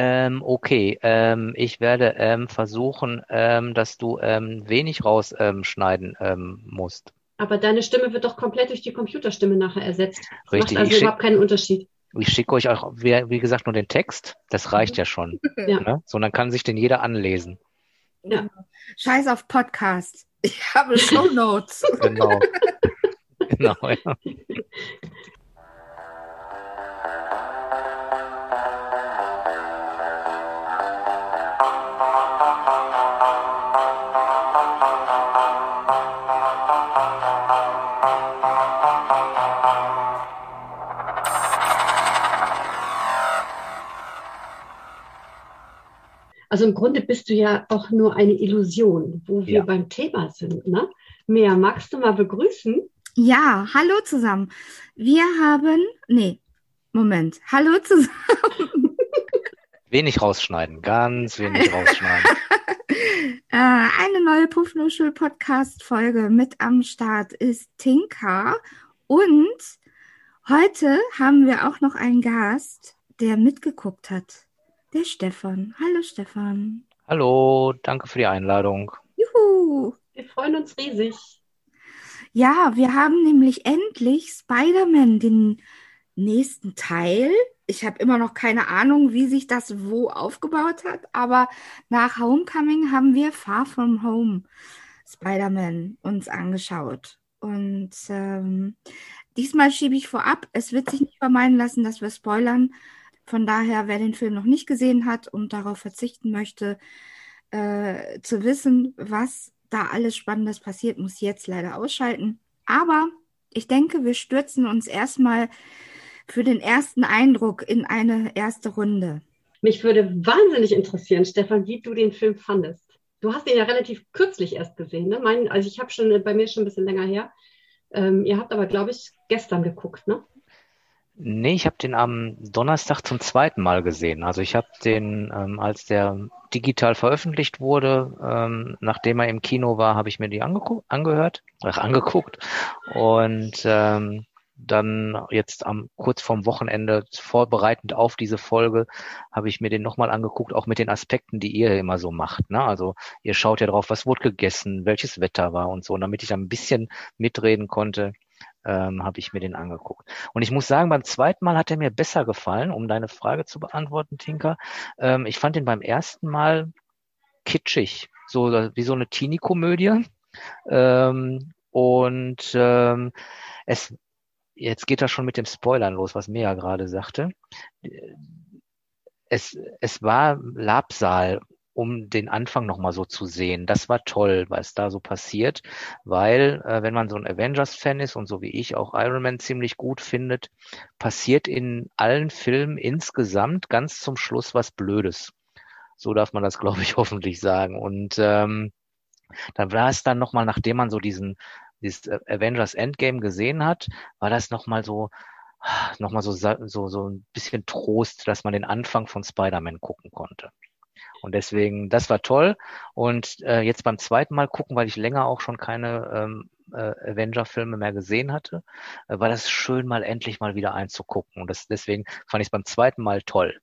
Ähm, okay, ähm, ich werde ähm, versuchen, ähm, dass du ähm, wenig rausschneiden ähm, musst. Aber deine Stimme wird doch komplett durch die Computerstimme nachher ersetzt. Das Richtig, macht also ich überhaupt keinen Unterschied. Ich schicke euch auch, wie, wie gesagt, nur den Text. Das reicht ja schon. Ja. Ne? So, dann kann sich den jeder anlesen. Ja. Scheiß auf Podcast. Ich habe Show Notes. Genau. genau, ja. Also im Grunde bist du ja auch nur eine Illusion, wo wir Ja. beim Thema sind. Ne? Mea, magst du mal begrüßen? Ja, hallo zusammen. Wir haben, nee, Moment. Hallo zusammen. Wenig rausschneiden, ganz wenig rausschneiden. Äh, eine neue Puffnuschel Podcast Folge mit am Start ist Tinka und heute haben wir auch noch einen Gast, der mitgeguckt hat. Der Stefan. Hallo Stefan. Hallo, danke für die Einladung. Juhu. Wir freuen uns riesig. Ja, wir haben nämlich endlich Spider-Man, den nächsten Teil. Ich habe immer noch keine Ahnung, wie sich das wo aufgebaut hat, aber nach Homecoming haben wir Far From Home Spider-Man uns angeschaut. Und ähm, diesmal schiebe ich vorab, es wird sich nicht vermeiden lassen, dass wir spoilern. Von daher, wer den Film noch nicht gesehen hat und darauf verzichten möchte, äh, zu wissen, was da alles Spannendes passiert, muss jetzt leider ausschalten. Aber ich denke, wir stürzen uns erstmal für den ersten Eindruck in eine erste Runde. Mich würde wahnsinnig interessieren, Stefan, wie du den Film fandest. Du hast ihn ja relativ kürzlich erst gesehen. Ne? Mein, also ich habe schon, bei mir schon ein bisschen länger her. Ähm, ihr habt aber, glaube ich, gestern geguckt, ne? Nee, ich habe den am Donnerstag zum zweiten Mal gesehen. Also ich habe den, ähm, als der digital veröffentlicht wurde, ähm, nachdem er im Kino war, habe ich mir die angehört, ach, angeguckt. Und ähm, dann jetzt am kurz vorm Wochenende vorbereitend auf diese Folge habe ich mir den nochmal angeguckt, auch mit den Aspekten, die ihr immer so macht. Ne? Also ihr schaut ja drauf, was wurde gegessen, welches Wetter war und so. Und damit ich da ein bisschen mitreden konnte, ähm, habe ich mir den angeguckt. Und ich muss sagen, beim zweiten Mal hat er mir besser gefallen, um deine Frage zu beantworten, Tinker. Ähm, ich fand ihn beim ersten Mal kitschig, so wie so eine Teenie-Komödie. Ähm, und ähm, es jetzt geht das schon mit dem Spoilern los, was Mea gerade sagte. Es, es war Labsal, um den Anfang nochmal so zu sehen. Das war toll, was da so passiert, weil äh, wenn man so ein Avengers-Fan ist und so wie ich auch Iron Man ziemlich gut findet, passiert in allen Filmen insgesamt ganz zum Schluss was Blödes. So darf man das, glaube ich, hoffentlich sagen. Und ähm, dann war es dann nochmal, nachdem man so diesen dieses Avengers Endgame gesehen hat, war das nochmal so, nochmal so, so, so ein bisschen Trost, dass man den Anfang von Spider-Man gucken konnte. Und deswegen, das war toll. Und äh, jetzt beim zweiten Mal gucken, weil ich länger auch schon keine ähm, äh, Avenger-Filme mehr gesehen hatte, äh, war das schön, mal endlich mal wieder einzugucken. Und das, deswegen fand ich es beim zweiten Mal toll.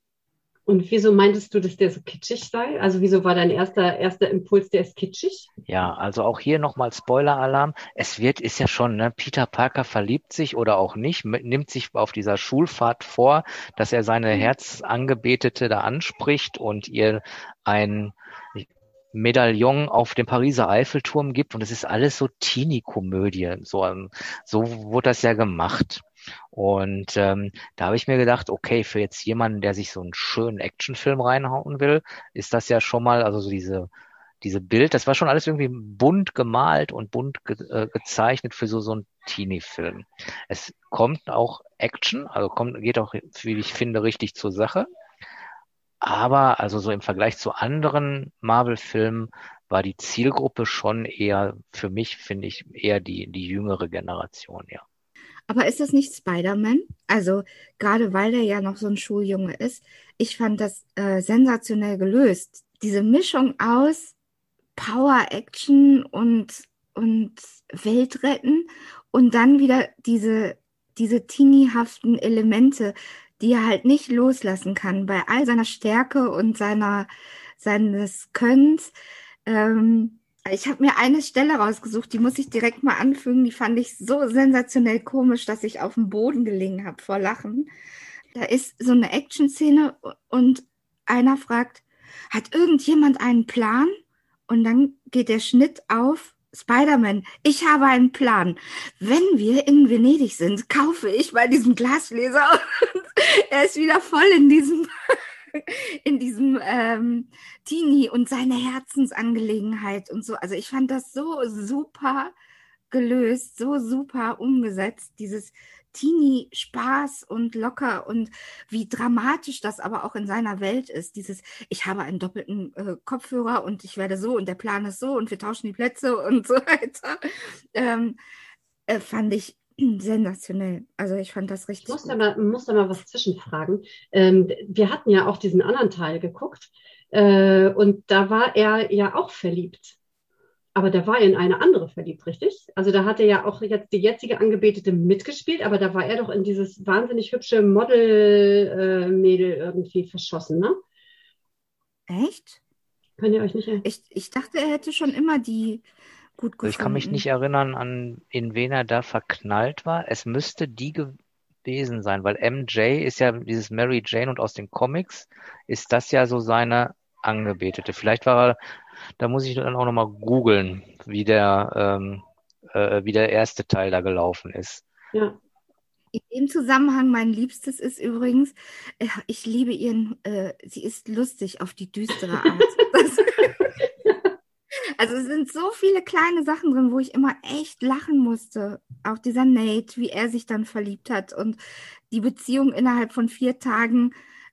Und wieso meintest du, dass der so kitschig sei? Also wieso war dein erster, erster Impuls, der ist kitschig? Ja, also auch hier nochmal Spoiler-Alarm. Es wird, ist ja schon, ne, Peter Parker verliebt sich oder auch nicht, nimmt sich auf dieser Schulfahrt vor, dass er seine Herzangebetete da anspricht und ihr ein Medaillon auf dem Pariser Eiffelturm gibt und es ist alles so Teenie-Komödie. So, so wurde das ja gemacht. Und ähm, da habe ich mir gedacht, okay, für jetzt jemanden, der sich so einen schönen Actionfilm reinhauen will, ist das ja schon mal, also so diese, diese Bild, das war schon alles irgendwie bunt gemalt und bunt ge äh, gezeichnet für so, so einen Teenie-Film. Es kommt auch Action, also kommt, geht auch, wie ich finde, richtig zur Sache. Aber also so im Vergleich zu anderen Marvel-Filmen war die Zielgruppe schon eher, für mich finde ich, eher die, die jüngere Generation, ja. Aber ist das nicht Spider-Man? Also gerade weil der ja noch so ein Schuljunge ist, ich fand das äh, sensationell gelöst. Diese Mischung aus Power, Action und, und Weltretten und dann wieder diese, diese teeniehaften Elemente, die er halt nicht loslassen kann bei all seiner Stärke und seiner seines Könnens. Ähm, ich habe mir eine Stelle rausgesucht, die muss ich direkt mal anfügen. Die fand ich so sensationell komisch, dass ich auf dem Boden gelegen habe vor Lachen. Da ist so eine Action-Szene und einer fragt, hat irgendjemand einen Plan? Und dann geht der Schnitt auf Spider-Man, ich habe einen Plan. Wenn wir in Venedig sind, kaufe ich bei diesem Glasbläser. er ist wieder voll in diesem, in diesem ähm, Teenie und seine Herzensangelegenheit und so. Also ich fand das so super gelöst, so super umgesetzt, dieses Teenie Spaß und locker und wie dramatisch das aber auch in seiner Welt ist. Dieses, ich habe einen doppelten äh, Kopfhörer und ich werde so und der Plan ist so und wir tauschen die Plätze und so weiter. Ähm, äh, fand ich sensationell. Also ich fand das richtig. Ich muss, Da, mal, muss da mal was zwischenfragen. Ähm, wir hatten ja auch diesen anderen Teil geguckt äh, und da war er ja auch verliebt. Aber da war er in eine andere verliebt, richtig? Also da hat er ja auch jetzt die jetzige Angebetete mitgespielt, aber da war er doch in dieses wahnsinnig hübsche Model-Mädel äh, irgendwie verschossen, ne? Echt? Könnt ihr euch nicht erinnern? Ich, ich dachte, er hätte schon immer die gut gefunden. Also ich kann mich nicht erinnern, an in wen er da verknallt war. Es müsste die gewesen sein, weil MJ ist ja dieses Mary Jane und aus den Comics ist das ja so seine Angebetete. Vielleicht war er da muss ich dann auch nochmal googeln, wie der, ähm, äh, wie der erste Teil da gelaufen ist. Ja. In dem Zusammenhang, mein Liebstes ist übrigens, äh, ich liebe ihren, äh, sie ist lustig auf die düstere Art. also es sind so viele kleine Sachen drin, wo ich immer echt lachen musste. Auch dieser Nate, wie er sich dann verliebt hat und die Beziehung innerhalb von vier Tagen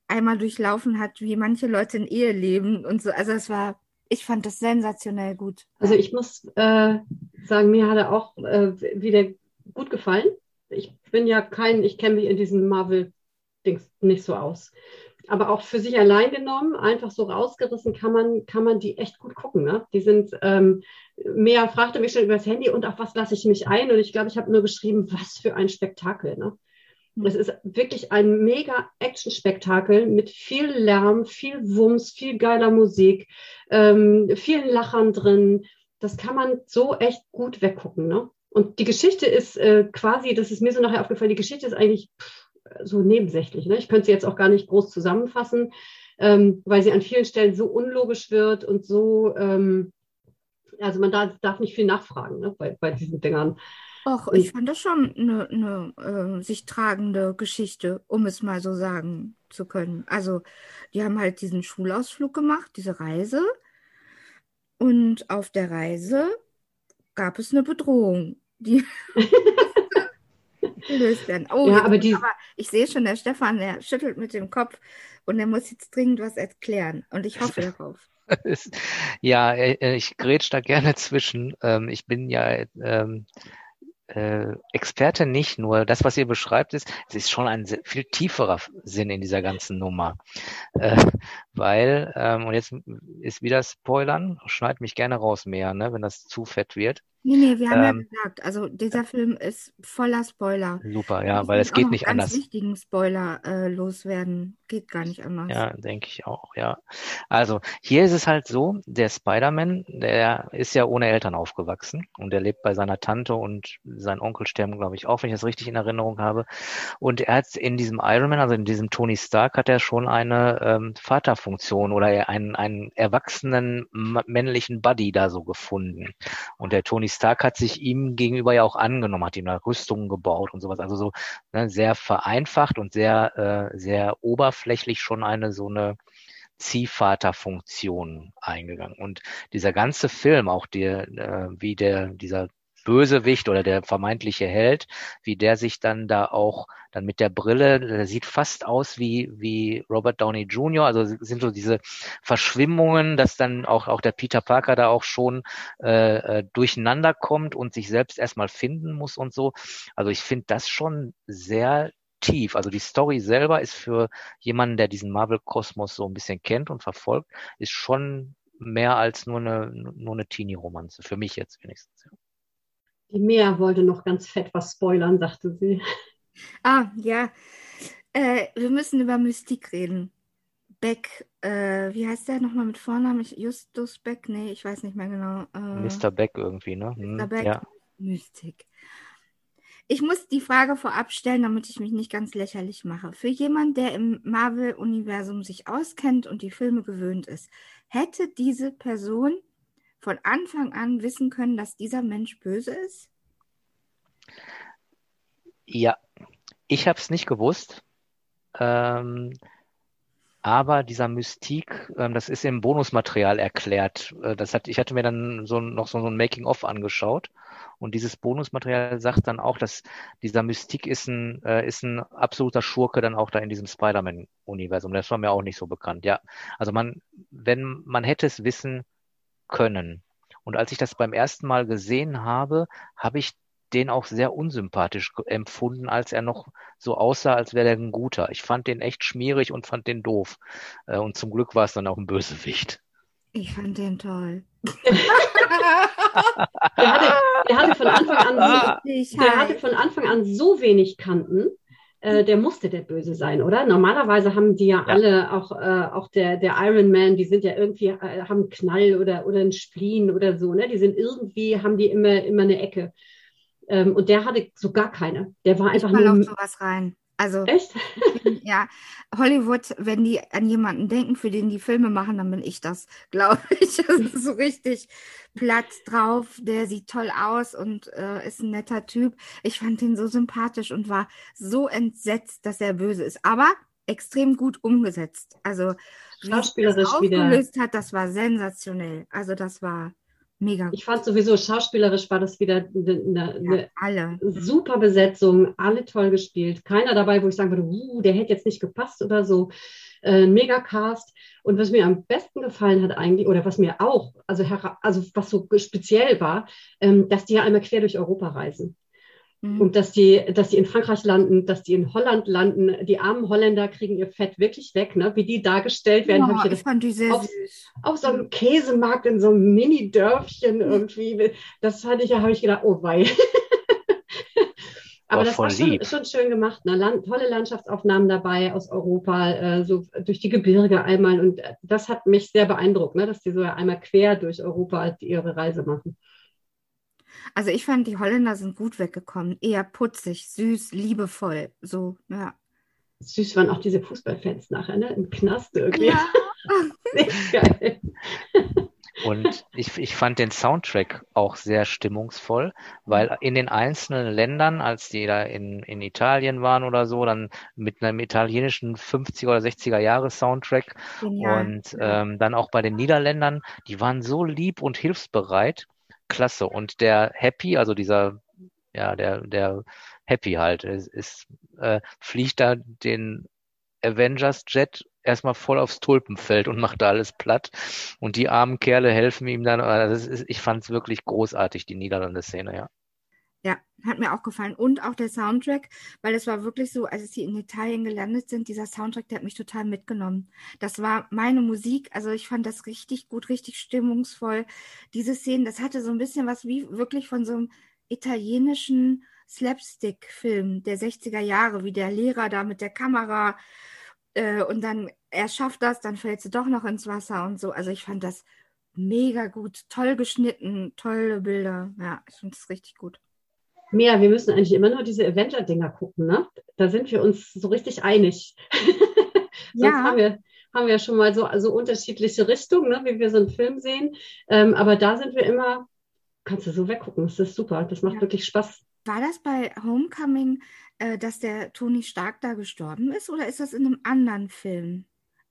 einmal durchlaufen hat, wie manche Leute in Ehe leben und so. Also es war ich fand das sensationell gut. Also ich muss äh, sagen, mir hat er auch äh, wieder gut gefallen. Ich bin ja kein, ich kenne mich in diesen Marvel-Dings nicht so aus. Aber auch für sich allein genommen, einfach so rausgerissen, kann man, kann man die echt gut gucken. Ne? Die sind ähm, mehr, fragte mich schon über das Handy und auf was lasse ich mich ein. Und ich glaube, ich habe nur geschrieben, was für ein Spektakel. Ne? Es ist wirklich ein mega Action-Spektakel mit viel Lärm, viel Wumms, viel geiler Musik, ähm, vielen Lachern drin. Das kann man so echt gut weggucken. Ne? Und die Geschichte ist äh, quasi, das ist mir so nachher aufgefallen, die Geschichte ist eigentlich pff, so nebensächlich. Ne? Ich könnte sie jetzt auch gar nicht groß zusammenfassen, ähm, weil sie an vielen Stellen so unlogisch wird und so, ähm, also man darf, darf nicht viel nachfragen ne? bei, bei diesen Dingern. Och, ich fand das schon eine, eine äh, sich tragende Geschichte, um es mal so sagen zu können. Also, die haben halt diesen Schulausflug gemacht, diese Reise. Und auf der Reise gab es eine Bedrohung, die gelöst werden. Oh, ja, aber, die... aber ich sehe schon, der Stefan, der schüttelt mit dem Kopf und er muss jetzt dringend was erklären. Und ich hoffe darauf. ja, äh, ich grätsch da gerne zwischen. Ähm, ich bin ja ähm, äh, Experte nicht, nur das, was ihr beschreibt, ist, es ist schon ein viel tieferer Sinn in dieser ganzen Nummer. Äh, weil, ähm, und jetzt ist wieder Spoilern, schneid mich gerne raus mehr, ne, wenn das zu fett wird. Nee, nee, wir haben ähm, ja gesagt, also dieser Film ist voller Spoiler. Super, ja, weil es geht nicht ganz anders. wichtigen Spoiler äh, loswerden. Geht gar nicht anders. Ja, denke ich auch, ja. Also, hier ist es halt so, der Spider-Man, der ist ja ohne Eltern aufgewachsen und der lebt bei seiner Tante und sein Onkel sterben, glaube ich, auch, wenn ich das richtig in Erinnerung habe. Und er hat in diesem Iron Man, also in diesem Tony Stark, hat er schon eine ähm, Vaterfunktion oder einen, einen erwachsenen männlichen Buddy da so gefunden. Und der Tony Stark hat sich ihm gegenüber ja auch angenommen, hat ihm da Rüstungen gebaut und sowas. Also so ne, sehr vereinfacht und sehr, äh, sehr oberflächlich schon eine so eine Ziehvaterfunktion eingegangen. Und dieser ganze Film, auch der, äh, wie der, dieser Bösewicht oder der vermeintliche Held, wie der sich dann da auch dann mit der Brille, der sieht fast aus wie, wie Robert Downey Jr., also sind so diese Verschwimmungen, dass dann auch, auch der Peter Parker da auch schon äh, äh durcheinander kommt und sich selbst erstmal finden muss und so. Also ich finde das schon sehr tief. Also die Story selber ist für jemanden, der diesen Marvel-Kosmos so ein bisschen kennt und verfolgt, ist schon mehr als nur eine, nur eine Teenie-Romanze, für mich jetzt wenigstens. Die Mea wollte noch ganz fett was spoilern, sagte sie. Ah, ja. Äh, wir müssen über Mystik reden. Beck, äh, wie heißt der nochmal mit Vornamen? Justus Beck? Nee, ich weiß nicht mehr genau. Äh, Mr. Beck irgendwie, ne? Mr. Hm, Beck, ja. Mystik. Ich muss die Frage vorab stellen, damit ich mich nicht ganz lächerlich mache. Für jemand, der im Marvel-Universum sich auskennt und die Filme gewöhnt ist, hätte diese Person von Anfang an wissen können, dass dieser Mensch böse ist? Ja, ich habe es nicht gewusst. Ähm, aber dieser Mystik, ähm, das ist im Bonusmaterial erklärt. Äh, das hat, ich hatte mir dann so noch so, so ein Making-of angeschaut und dieses Bonusmaterial sagt dann auch, dass dieser Mystik ist ein, äh, ist ein absoluter Schurke dann auch da in diesem Spider-Man-Universum. Das war mir auch nicht so bekannt. Ja, also man, wenn man hätte es wissen können. Und als ich das beim ersten Mal gesehen habe, habe ich den auch sehr unsympathisch empfunden, als er noch so aussah, als wäre er ein guter. Ich fand den echt schmierig und fand den doof. Äh, und zum Glück war es dann auch ein Bösewicht. Ich fand den toll. der, hatte, der, hatte von Anfang an so, der hatte von Anfang an so wenig Kanten. Äh, der musste der Böse sein, oder? Normalerweise haben die ja, ja. alle, auch, äh, auch der, der Iron Man, die sind ja irgendwie, äh, haben einen Knall oder, oder einen Spleen oder so, ne? Die sind irgendwie, haben die immer, immer eine Ecke. Ähm, und der hatte so gar keine. Der war einfach ich nur. Auf sowas rein. Also, Echt? ja, Hollywood, wenn die an jemanden denken, für den die Filme machen, dann bin ich das, glaube ich. Das ist so richtig Platz drauf, der sieht toll aus und äh, ist ein netter Typ. Ich fand ihn so sympathisch und war so entsetzt, dass er böse ist. Aber extrem gut umgesetzt. Also, wie es das aufgelöst wieder. hat, das war sensationell. Also, das war Mega. Ich fand sowieso, schauspielerisch war das wieder eine, eine ja, super Besetzung, alle toll gespielt. Keiner dabei, wo ich sagen würde, uh, der hätte jetzt nicht gepasst oder so. Äh, mega Cast. Und was mir am besten gefallen hat eigentlich, oder was mir auch, also, also was so speziell war, ähm, dass die ja einmal quer durch Europa reisen. Mhm. Und dass die, dass die in Frankreich landen, dass die in Holland landen. Die armen Holländer kriegen ihr Fett wirklich weg, ne? Wie die dargestellt werden. Ja, ich, ich fand die sehr auf, süß. Auf so einem Käsemarkt in so einem Mini-Dörfchen irgendwie. Das fand ich, ja, habe ich gedacht, oh wei. Aber das war schon, schon, schön gemacht. Ne? Land, tolle Landschaftsaufnahmen dabei aus Europa, äh, so durch die Gebirge einmal. Und das hat mich sehr beeindruckt, ne? dass die so einmal quer durch Europa ihre Reise machen. Also ich fand, die Holländer sind gut weggekommen. Eher putzig, süß, liebevoll. So, ja. Süß waren auch diese Fußballfans nachher, ne? Im Knast irgendwie. Ja. geil. Und ich, ich fand den Soundtrack auch sehr stimmungsvoll, weil in den einzelnen Ländern, als die da in, in Italien waren oder so, dann mit einem italienischen 50er oder 60er Jahre Soundtrack Genial. und ähm, dann auch bei den Niederländern, die waren so lieb und hilfsbereit klasse. Und der Happy, also dieser, ja, der, der Happy halt, ist, ist äh, fliegt da den Avengers Jet erstmal voll aufs Tulpenfeld und macht da alles platt. Und die armen Kerle helfen ihm dann. Also ist, ich fand es wirklich großartig, die Niederlande-Szene, ja. Ja, hat mir auch gefallen. Und auch der Soundtrack, weil es war wirklich so, als sie in Italien gelandet sind, dieser Soundtrack, der hat mich total mitgenommen. Das war meine Musik, also ich fand das richtig gut, richtig stimmungsvoll. Diese Szenen, das hatte so ein bisschen was wie wirklich von so einem italienischen Slapstick-Film der 60er Jahre, wie der Lehrer da mit der Kamera äh, und dann er schafft das, dann fällt sie doch noch ins Wasser und so. Also ich fand das mega gut, toll geschnitten, tolle Bilder. Ja, ich finde es richtig gut. Mia, wir müssen eigentlich immer nur diese Avenger-Dinger gucken, ne? Da sind wir uns so richtig einig. ja. Sonst haben wir, haben wir schon mal so also unterschiedliche Richtungen, ne, wie wir so einen Film sehen. Ähm, aber da sind wir immer, kannst du so weggucken, das ist super, das macht ja. wirklich Spaß. War das bei Homecoming, äh, dass der Tony Stark da gestorben ist oder ist das in einem anderen Film?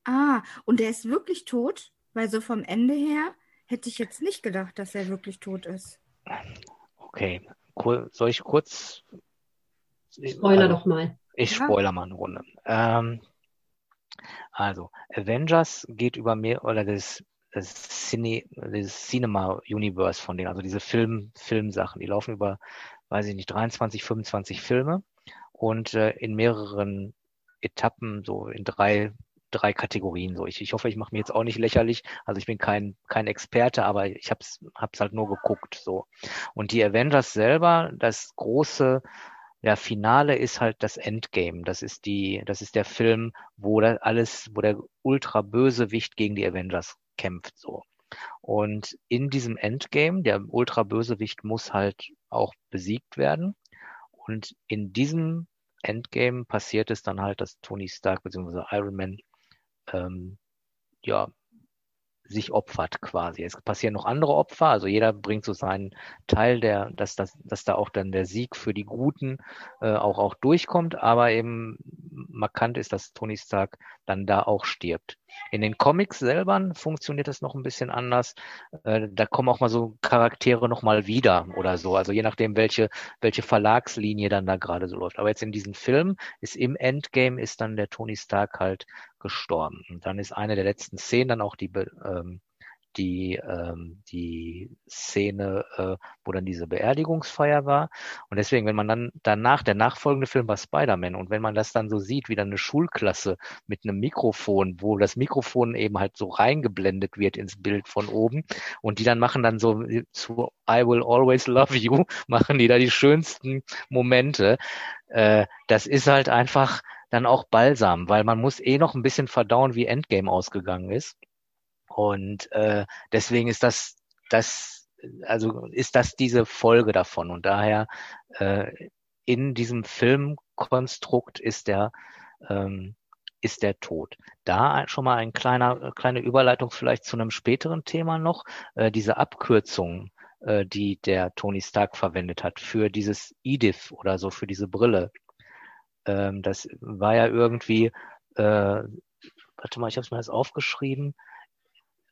Ah, und der ist wirklich tot? Weil so vom Ende her hätte ich jetzt nicht gedacht, dass er wirklich tot ist. Okay, soll ich kurz. Spoiler also, doch mal. Ich spoiler mal eine Runde. Ähm, also, Avengers geht über mehr, oder das, das, Cine, das Cinema Universe von denen, also diese Film, Filmsachen, die laufen über, weiß ich nicht, 23, 25 Filme und äh, in mehreren Etappen, so in drei drei Kategorien. So, ich, ich hoffe, ich mache mir jetzt auch nicht lächerlich. Also ich bin kein kein Experte, aber ich hab's hab's halt nur geguckt. So und die Avengers selber, das große der Finale ist halt das Endgame. Das ist die, das ist der Film, wo da alles, wo der Ultra-Bösewicht gegen die Avengers kämpft, so. Und in diesem Endgame, der Ultra-Bösewicht muss halt auch besiegt werden. Und in diesem Endgame passiert es dann halt, dass Tony Stark bzw. Iron Man ähm, ja sich opfert quasi. Es passieren noch andere Opfer, also jeder bringt so seinen Teil, der, dass, dass, dass da auch dann der Sieg für die Guten äh, auch, auch durchkommt, aber eben markant ist, dass Tony Stark dann da auch stirbt. In den Comics selber funktioniert das noch ein bisschen anders. Äh, da kommen auch mal so Charaktere nochmal wieder oder so. Also je nachdem, welche, welche Verlagslinie dann da gerade so läuft. Aber jetzt in diesem Film ist im Endgame ist dann der Tony Stark halt gestorben. Und dann ist eine der letzten Szenen dann auch die, ähm, die, ähm, die Szene, äh, wo dann diese Beerdigungsfeier war. Und deswegen, wenn man dann danach, der nachfolgende Film war Spider-Man, und wenn man das dann so sieht, wie dann eine Schulklasse mit einem Mikrofon, wo das Mikrofon eben halt so reingeblendet wird ins Bild von oben, und die dann machen dann so zu I will always love you, machen die da die schönsten Momente. Äh, das ist halt einfach dann auch Balsam, weil man muss eh noch ein bisschen verdauen, wie Endgame ausgegangen ist. Und äh, deswegen ist das, das, also ist das diese Folge davon. Und daher äh, in diesem Filmkonstrukt ist der ähm, ist der Tod. Da schon mal ein kleiner, kleine Überleitung vielleicht zu einem späteren Thema noch. Äh, diese Abkürzung, äh, die der Tony Stark verwendet hat für dieses Edith oder so, für diese Brille. Ähm, das war ja irgendwie, äh, warte mal, ich habe es mir jetzt aufgeschrieben.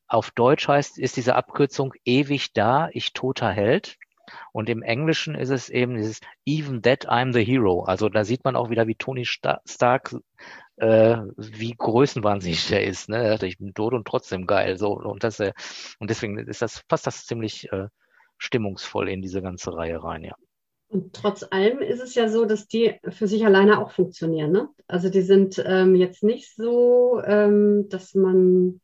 Auf Deutsch heißt, ist diese Abkürzung ewig da, ich toter Held. Und im Englischen ist es eben dieses Even that I'm the hero. Also da sieht man auch wieder, wie Tony Stark, äh, wie größenwahnsinnig er ist. Ne? Er dachte, ich bin tot und trotzdem geil. So und das, äh, und deswegen ist das passt das ziemlich äh, stimmungsvoll in diese ganze Reihe rein, ja. Und trotz allem ist es ja so, dass die für sich alleine auch funktionieren. Ne? Also die sind ähm, jetzt nicht so, ähm, dass man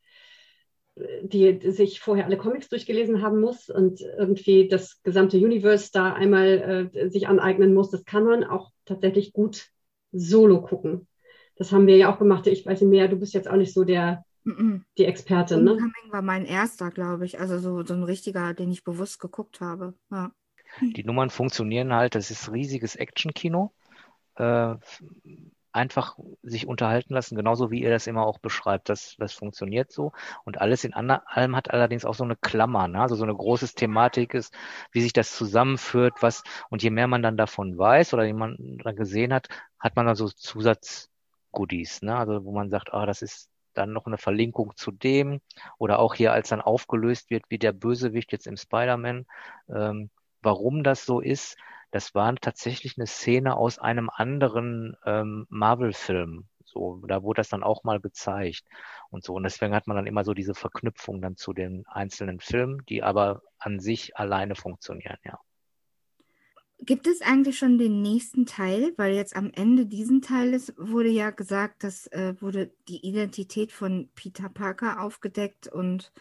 die sich vorher alle Comics durchgelesen haben muss und irgendwie das gesamte Universe da einmal äh, sich aneignen muss. Das kann man auch tatsächlich gut solo gucken. Das haben wir ja auch gemacht. Ich weiß nicht mehr, du bist jetzt auch nicht so der die Expertin, ne? Homecoming war mein erster, glaube ich. Also so, so ein richtiger, den ich bewusst geguckt habe. Ja. Die Nummern funktionieren halt, das ist riesiges Action-Kino. Äh, einfach sich unterhalten lassen, genauso wie ihr das immer auch beschreibt. Das, das funktioniert so. Und alles in allem hat allerdings auch so eine Klammer, ne? also so eine große Thematik ist, wie sich das zusammenführt, was, und je mehr man dann davon weiß oder jemand dann gesehen hat, hat man dann so Zusatzgoodies, ne? also wo man sagt, ah, das ist dann noch eine Verlinkung zu dem oder auch hier, als dann aufgelöst wird, wie der Bösewicht jetzt im Spider-Man, ähm, warum das so ist, das war tatsächlich eine Szene aus einem anderen ähm, Marvel-Film. So, da wurde das dann auch mal gezeigt und so. Und deswegen hat man dann immer so diese Verknüpfung dann zu den einzelnen Filmen, die aber an sich alleine funktionieren, ja. Gibt es eigentlich schon den nächsten Teil? Weil jetzt am Ende diesen Teiles wurde ja gesagt, dass äh, wurde die Identität von Peter Parker aufgedeckt und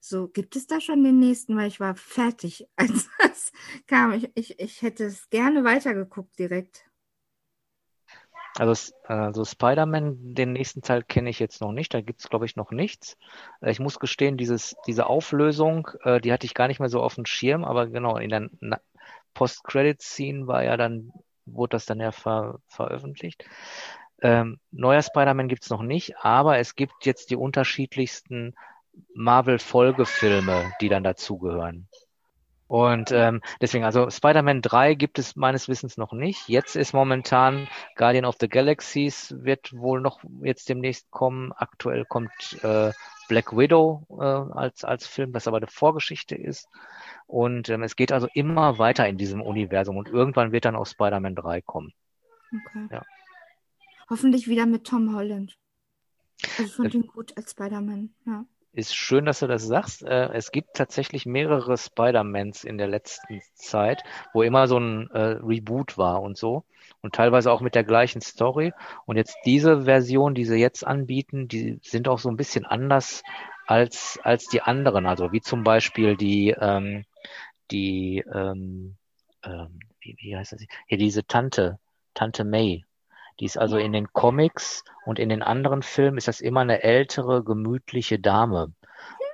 so, gibt es da schon den nächsten? Weil ich war fertig, als das kam. Ich, ich, ich hätte es gerne weitergeguckt direkt. Also, also Spider-Man, den nächsten Teil kenne ich jetzt noch nicht. Da gibt es, glaube ich, noch nichts. Äh, ich muss gestehen, dieses, diese Auflösung, äh, die hatte ich gar nicht mehr so auf dem Schirm, aber genau, in der Post-Credit-Scene war ja dann, wurde das dann ja ver veröffentlicht. Ähm, neuer Spider-Man gibt es noch nicht, aber es gibt jetzt die unterschiedlichsten Marvel-Folgefilme, die dann dazugehören. Und ähm, deswegen, also Spider-Man 3 gibt es meines Wissens noch nicht. Jetzt ist momentan Guardian of the Galaxies, wird wohl noch jetzt demnächst kommen. Aktuell kommt äh, Black Widow äh, als, als Film, das aber eine Vorgeschichte ist. Und ähm, es geht also immer weiter in diesem Universum und irgendwann wird dann auch Spider-Man 3 kommen. Okay. Ja. Hoffentlich wieder mit Tom Holland. Also ich fand äh, ihn gut als Spider-Man, ja ist schön, dass du das sagst. Äh, es gibt tatsächlich mehrere Spider-Mans in der letzten Zeit, wo immer so ein äh, Reboot war und so. Und teilweise auch mit der gleichen Story. Und jetzt diese Version, die sie jetzt anbieten, die sind auch so ein bisschen anders als, als die anderen. Also wie zum Beispiel die, ähm, die, ähm, ähm, wie wie, heißt das? Hier diese Tante, Tante May. Die ist also in den Comics und in den anderen Filmen ist das immer eine ältere, gemütliche Dame.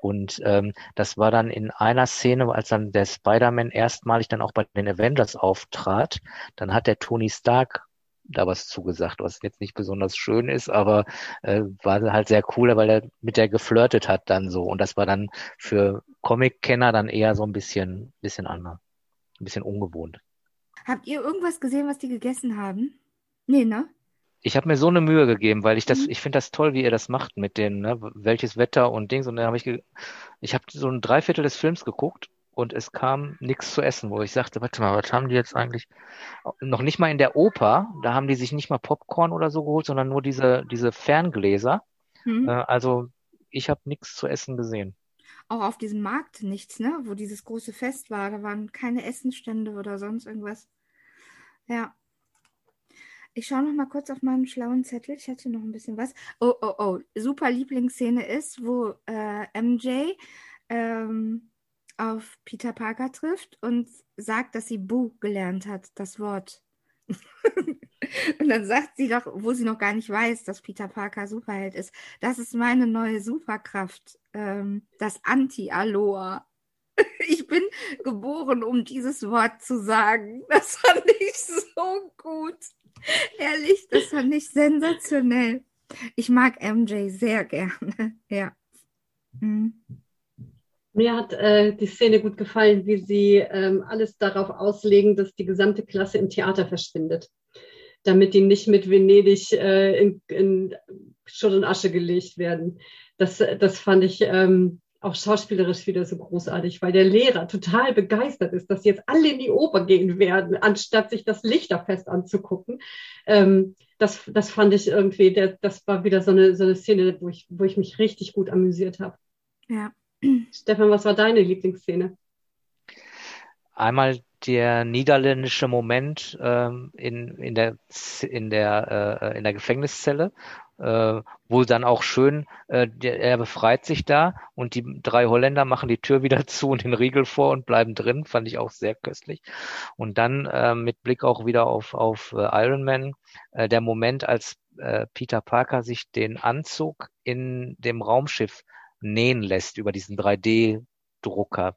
Und ähm, das war dann in einer Szene, als dann der Spider-Man erstmalig dann auch bei den Avengers auftrat, dann hat der Tony Stark da was zugesagt, was jetzt nicht besonders schön ist, aber äh, war halt sehr cool, weil er mit der geflirtet hat dann so. Und das war dann für Comic-Kenner dann eher so ein bisschen, bisschen anders, ein bisschen ungewohnt. Habt ihr irgendwas gesehen, was die gegessen haben? Nee, ne? Ich habe mir so eine Mühe gegeben, weil ich das, mhm. ich finde das toll, wie ihr das macht mit den, ne, welches Wetter und Dings. Und dann habe ich, ich habe so ein Dreiviertel des Films geguckt und es kam nichts zu essen, wo ich sagte, warte mal, was haben die jetzt eigentlich? Noch nicht mal in der Oper, da haben die sich nicht mal Popcorn oder so geholt, sondern nur diese, diese Ferngläser. Mhm. Äh, also ich habe nichts zu essen gesehen. Auch auf diesem Markt nichts, ne? Wo dieses große Fest war, da waren keine Essenstände oder sonst irgendwas. Ja. Ich schaue noch mal kurz auf meinen schlauen Zettel. Ich hatte noch ein bisschen was. Oh, oh, oh. Super Lieblingsszene ist, wo äh, MJ ähm, auf Peter Parker trifft und sagt, dass sie Boo gelernt hat, das Wort. und dann sagt sie doch, wo sie noch gar nicht weiß, dass Peter Parker Superheld ist, das ist meine neue Superkraft, ähm, das Anti-Aloha. Ich bin geboren, um dieses Wort zu sagen. Das fand ich so gut. Ehrlich, das fand ich sensationell. Ich mag MJ sehr gerne. Ja. Hm. Mir hat äh, die Szene gut gefallen, wie sie ähm, alles darauf auslegen, dass die gesamte Klasse im Theater verschwindet, damit die nicht mit Venedig äh, in, in Schutt und Asche gelegt werden. Das, das fand ich ähm, auch schauspielerisch wieder so großartig, weil der Lehrer total begeistert ist, dass jetzt alle in die Oper gehen werden, anstatt sich das Lichterfest anzugucken. Ähm, das, das fand ich irgendwie, der, das war wieder so eine, so eine Szene, wo ich, wo ich mich richtig gut amüsiert habe. Ja, Stefan, was war deine Lieblingsszene? Einmal der niederländische Moment ähm, in, in der, in der, äh, in der Gefängniszelle, äh, wo dann auch schön, äh, der, er befreit sich da und die drei Holländer machen die Tür wieder zu und den Riegel vor und bleiben drin, fand ich auch sehr köstlich. Und dann äh, mit Blick auch wieder auf, auf äh, Iron Man, äh, der Moment, als äh, Peter Parker sich den Anzug in dem Raumschiff nähen lässt über diesen 3D-Drucker.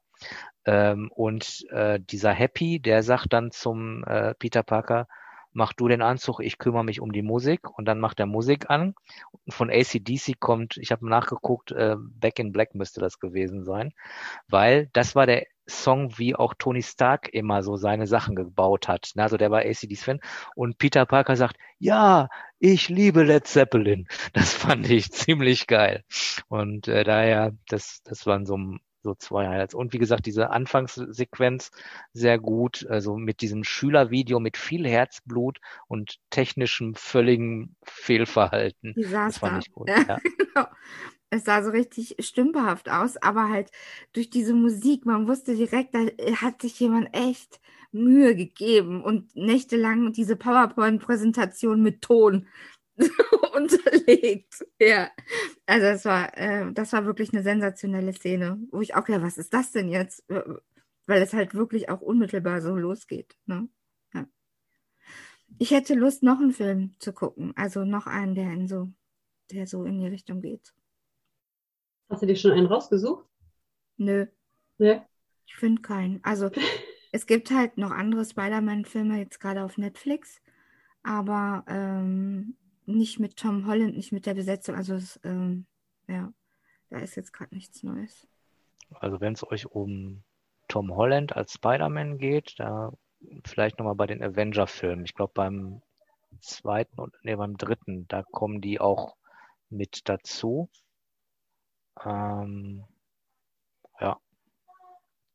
Ähm, und äh, dieser Happy, der sagt dann zum äh, Peter Parker, mach du den Anzug, ich kümmere mich um die Musik und dann macht er Musik an. Von ACDC kommt, ich habe nachgeguckt, äh, Back in Black müsste das gewesen sein, weil das war der Song, wie auch Tony Stark immer so seine Sachen gebaut hat. Also der war ACDs Fan. Und Peter Parker sagt, ja, ich liebe Led Zeppelin. Das fand ich ziemlich geil. Und äh, daher, das, das waren so, so zwei Highlights. Und wie gesagt, diese Anfangssequenz sehr gut. Also mit diesem Schülervideo mit viel Herzblut und technischem völligen Fehlverhalten. Desaster. Das fand ich gut. Ja. genau. Es sah so richtig stümperhaft aus, aber halt durch diese Musik, man wusste direkt, da hat sich jemand echt Mühe gegeben und nächtelang diese PowerPoint-Präsentation mit Ton unterlegt. Ja, also das war, äh, das war wirklich eine sensationelle Szene, wo ich auch ja, was ist das denn jetzt? Weil es halt wirklich auch unmittelbar so losgeht. Ne? Ja. Ich hätte Lust, noch einen Film zu gucken, also noch einen, der in so, der so in die Richtung geht. Hast du dir schon einen rausgesucht? Nö. Ja. Ich finde keinen. Also es gibt halt noch andere Spider-Man-Filme jetzt gerade auf Netflix, aber ähm, nicht mit Tom Holland, nicht mit der Besetzung. Also es, ähm, ja, da ist jetzt gerade nichts Neues. Also wenn es euch um Tom Holland als Spider-Man geht, da vielleicht nochmal bei den Avenger-Filmen. Ich glaube beim zweiten und nee, beim dritten, da kommen die auch mit dazu. Ähm, ja,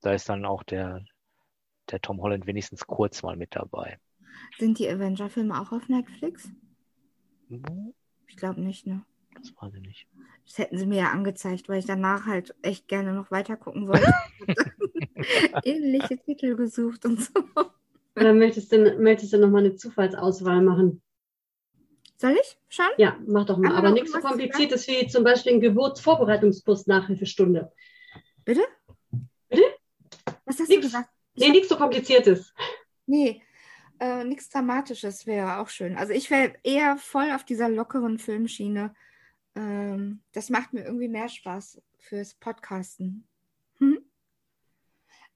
da ist dann auch der, der Tom Holland wenigstens kurz mal mit dabei. Sind die Avenger-Filme auch auf Netflix? Ich glaube nicht, ne? Das weiß ich nicht. Das hätten sie mir ja angezeigt, weil ich danach halt echt gerne noch weiter gucken wollte. Ähnliche Titel gesucht und so. Oder möchtest du, möchtest du nochmal eine Zufallsauswahl machen? Soll ich schon? Ja, mach doch mal. Aber, Aber nichts so kompliziertes wie zum Beispiel ein Geburtsvorbereitungskurs Nachhilfestunde. Bitte? Bitte? Was hast nix, du gesagt? nee, nichts so kompliziertes. Nee. Äh, nichts Dramatisches wäre auch schön. Also ich wäre eher voll auf dieser lockeren Filmschiene. Ähm, das macht mir irgendwie mehr Spaß fürs Podcasten. Hm?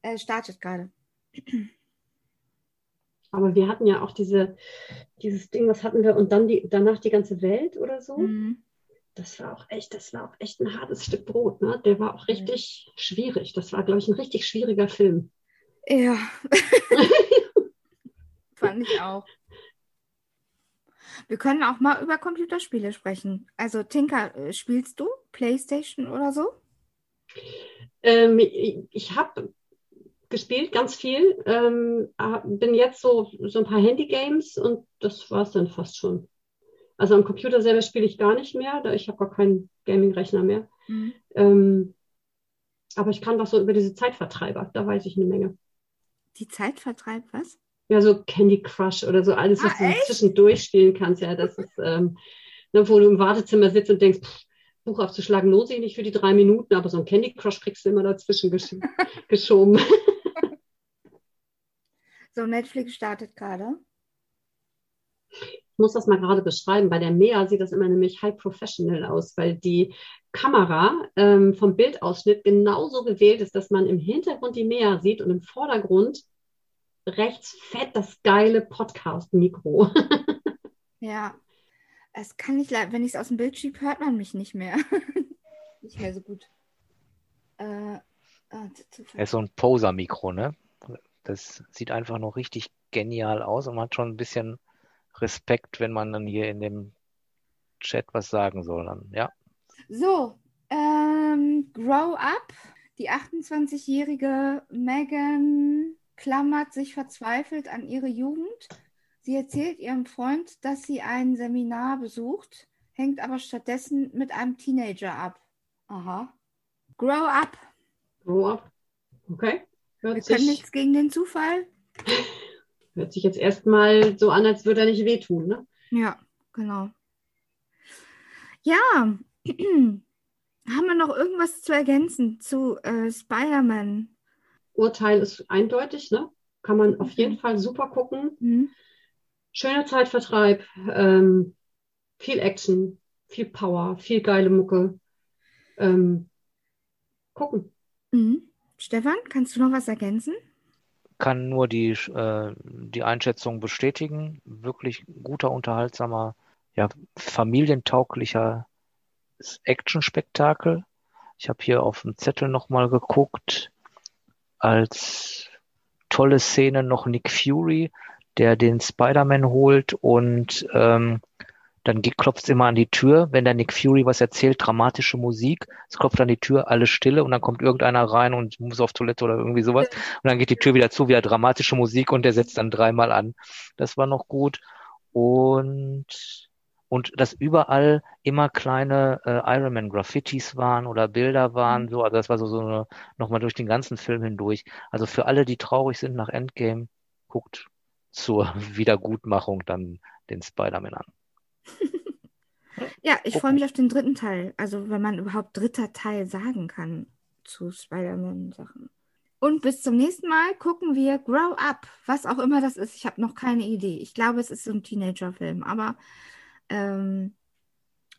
Äh, startet gerade. Aber wir hatten ja auch diese, dieses Ding, was hatten wir? Und dann die, danach die ganze Welt oder so. Mhm. Das war auch echt, das war auch echt ein hartes Stück Brot, ne? Der war auch richtig schwierig. Das war, glaube ich, ein richtig schwieriger Film. Ja. Fand ich auch. Wir können auch mal über Computerspiele sprechen. Also, Tinker, äh, spielst du PlayStation oder so? Ähm, ich habe gespielt, ganz viel. Ähm, bin jetzt so, so ein paar Handy-Games und das war es dann fast schon. Also am Computer selber spiele ich gar nicht mehr, da ich habe gar keinen Gaming-Rechner mehr. Mhm. Ähm, aber ich kann doch so über diese Zeitvertreiber, da weiß ich eine Menge. Die Zeit vertreibt was? Ja, so Candy Crush oder so alles, was Ah, du zwischendurch spielen kannst. Ja, das ist, ähm, ne, wo du im Wartezimmer sitzt und denkst, pff, Buch aufzuschlagen lohnt sich nicht für die drei Minuten, aber so ein Candy Crush kriegst du immer dazwischen gesch geschoben. So, Netflix startet gerade. Ich muss das mal gerade beschreiben. Bei der Mea sieht das immer nämlich high professional aus, weil die Kamera ähm, vom Bildausschnitt genauso gewählt ist, dass man im Hintergrund die Mea sieht und im Vordergrund rechts fett das geile Podcast-Mikro. Ja. Es kann nicht leid, wenn ich es aus dem Bild schiebe, hört man mich nicht mehr. nicht mehr so gut. Äh, ah, ist so ein Poser-Mikro, ne? Das sieht einfach noch richtig genial aus und man hat schon ein bisschen Respekt, wenn man dann hier in dem Chat was sagen soll. Dann, ja. So, ähm, Grow Up. Die 28-jährige Megan klammert sich verzweifelt an ihre Jugend. Sie erzählt ihrem Freund, dass sie ein Seminar besucht, hängt aber stattdessen mit einem Teenager ab. Aha. Grow Up. Grow up. Okay. Wir Hört können sich, nichts gegen den Zufall. hört sich jetzt erstmal so an, als würde er nicht wehtun, ne? Ja, genau. Ja, haben wir noch irgendwas zu ergänzen zu äh, Spider-Man? Urteil ist eindeutig, ne? Kann man auf Mhm. jeden Fall super gucken. Hm? Schöner Zeitvertreib, ähm, viel Action, viel Power, viel geile Mucke. Ähm, gucken. Mhm. Stefan, kannst du noch was ergänzen? Kann nur die, äh, die Einschätzung bestätigen. Wirklich guter, unterhaltsamer, ja, familientauglicher Action-Spektakel. Ich habe hier auf dem Zettel nochmal geguckt. Als tolle Szene noch Nick Fury, der den Spider-Man holt und ähm, dann klopft es immer an die Tür, wenn der Nick Fury was erzählt, dramatische Musik. Es klopft an die Tür, alles Stille und dann kommt irgendeiner rein und muss auf Toilette oder irgendwie sowas. Und dann geht die Tür wieder zu, wieder dramatische Musik und der setzt dann dreimal an. Das war noch gut. Und, und dass überall immer kleine äh, Iron Man Graffitis waren oder Bilder waren, so, also das war so, so eine, nochmal durch den ganzen Film hindurch. Also für alle, die traurig sind nach Endgame, guckt zur Wiedergutmachung dann den Spider-Man an. Ja, ich freue mich auf den dritten Teil. Also, wenn man überhaupt dritter Teil sagen kann zu Spider-Man-Sachen. Und bis zum nächsten Mal gucken wir Grow Up, was auch immer das ist. Ich habe noch keine Idee. Ich glaube, es ist so ein Teenager-Film, aber ähm,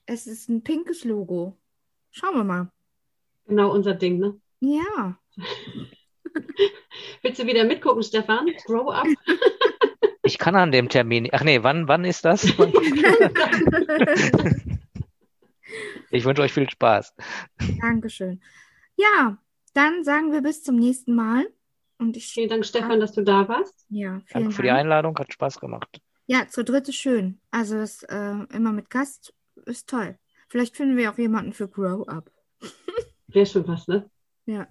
es ist ein pinkes Logo. Schauen wir mal. Genau unser Ding, ne? Ja, Willst du wieder mitgucken, Stefan? Grow up. Ich kann an dem Termin, ach nee, wann, wann ist das? Ich wünsche euch viel Spaß. Dankeschön. Ja, dann sagen wir bis zum nächsten Mal. Und ich, Vielen Dank, Stefan, dass du da warst. ja, vielen Danke für die Dank. Einladung, hat Spaß gemacht. Ja, zu dritt ist schön. Also es, äh, immer mit Gast ist toll. Vielleicht finden wir auch jemanden für Grow Up. Wäre schon was, ne? Ja.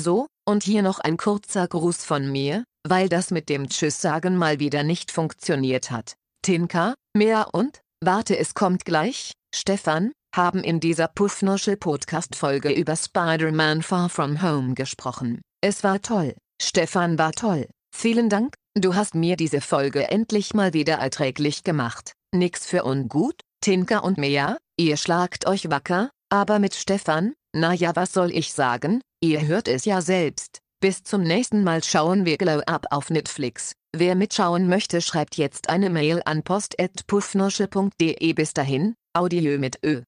So, und hier noch ein kurzer Gruß von mir, weil das mit dem Tschüss sagen mal wieder nicht funktioniert hat. Tinka, Mea und, warte es kommt gleich, Stefan, haben in dieser Puffnuschel-Podcast-Folge über Spider-Man Far From Home gesprochen. Es war toll, Stefan war toll. Vielen Dank, du hast mir diese Folge endlich mal wieder erträglich gemacht. Nix für ungut, Tinka und Mea, ihr schlagt euch wacker, aber mit Stefan, na ja, was soll ich sagen? Ihr hört es ja selbst. Bis zum nächsten Mal schauen wir Glow Up auf Netflix. Wer mitschauen möchte, schreibt jetzt eine Mail an post.puffnosche.de. Bis dahin, Audio mit Ö.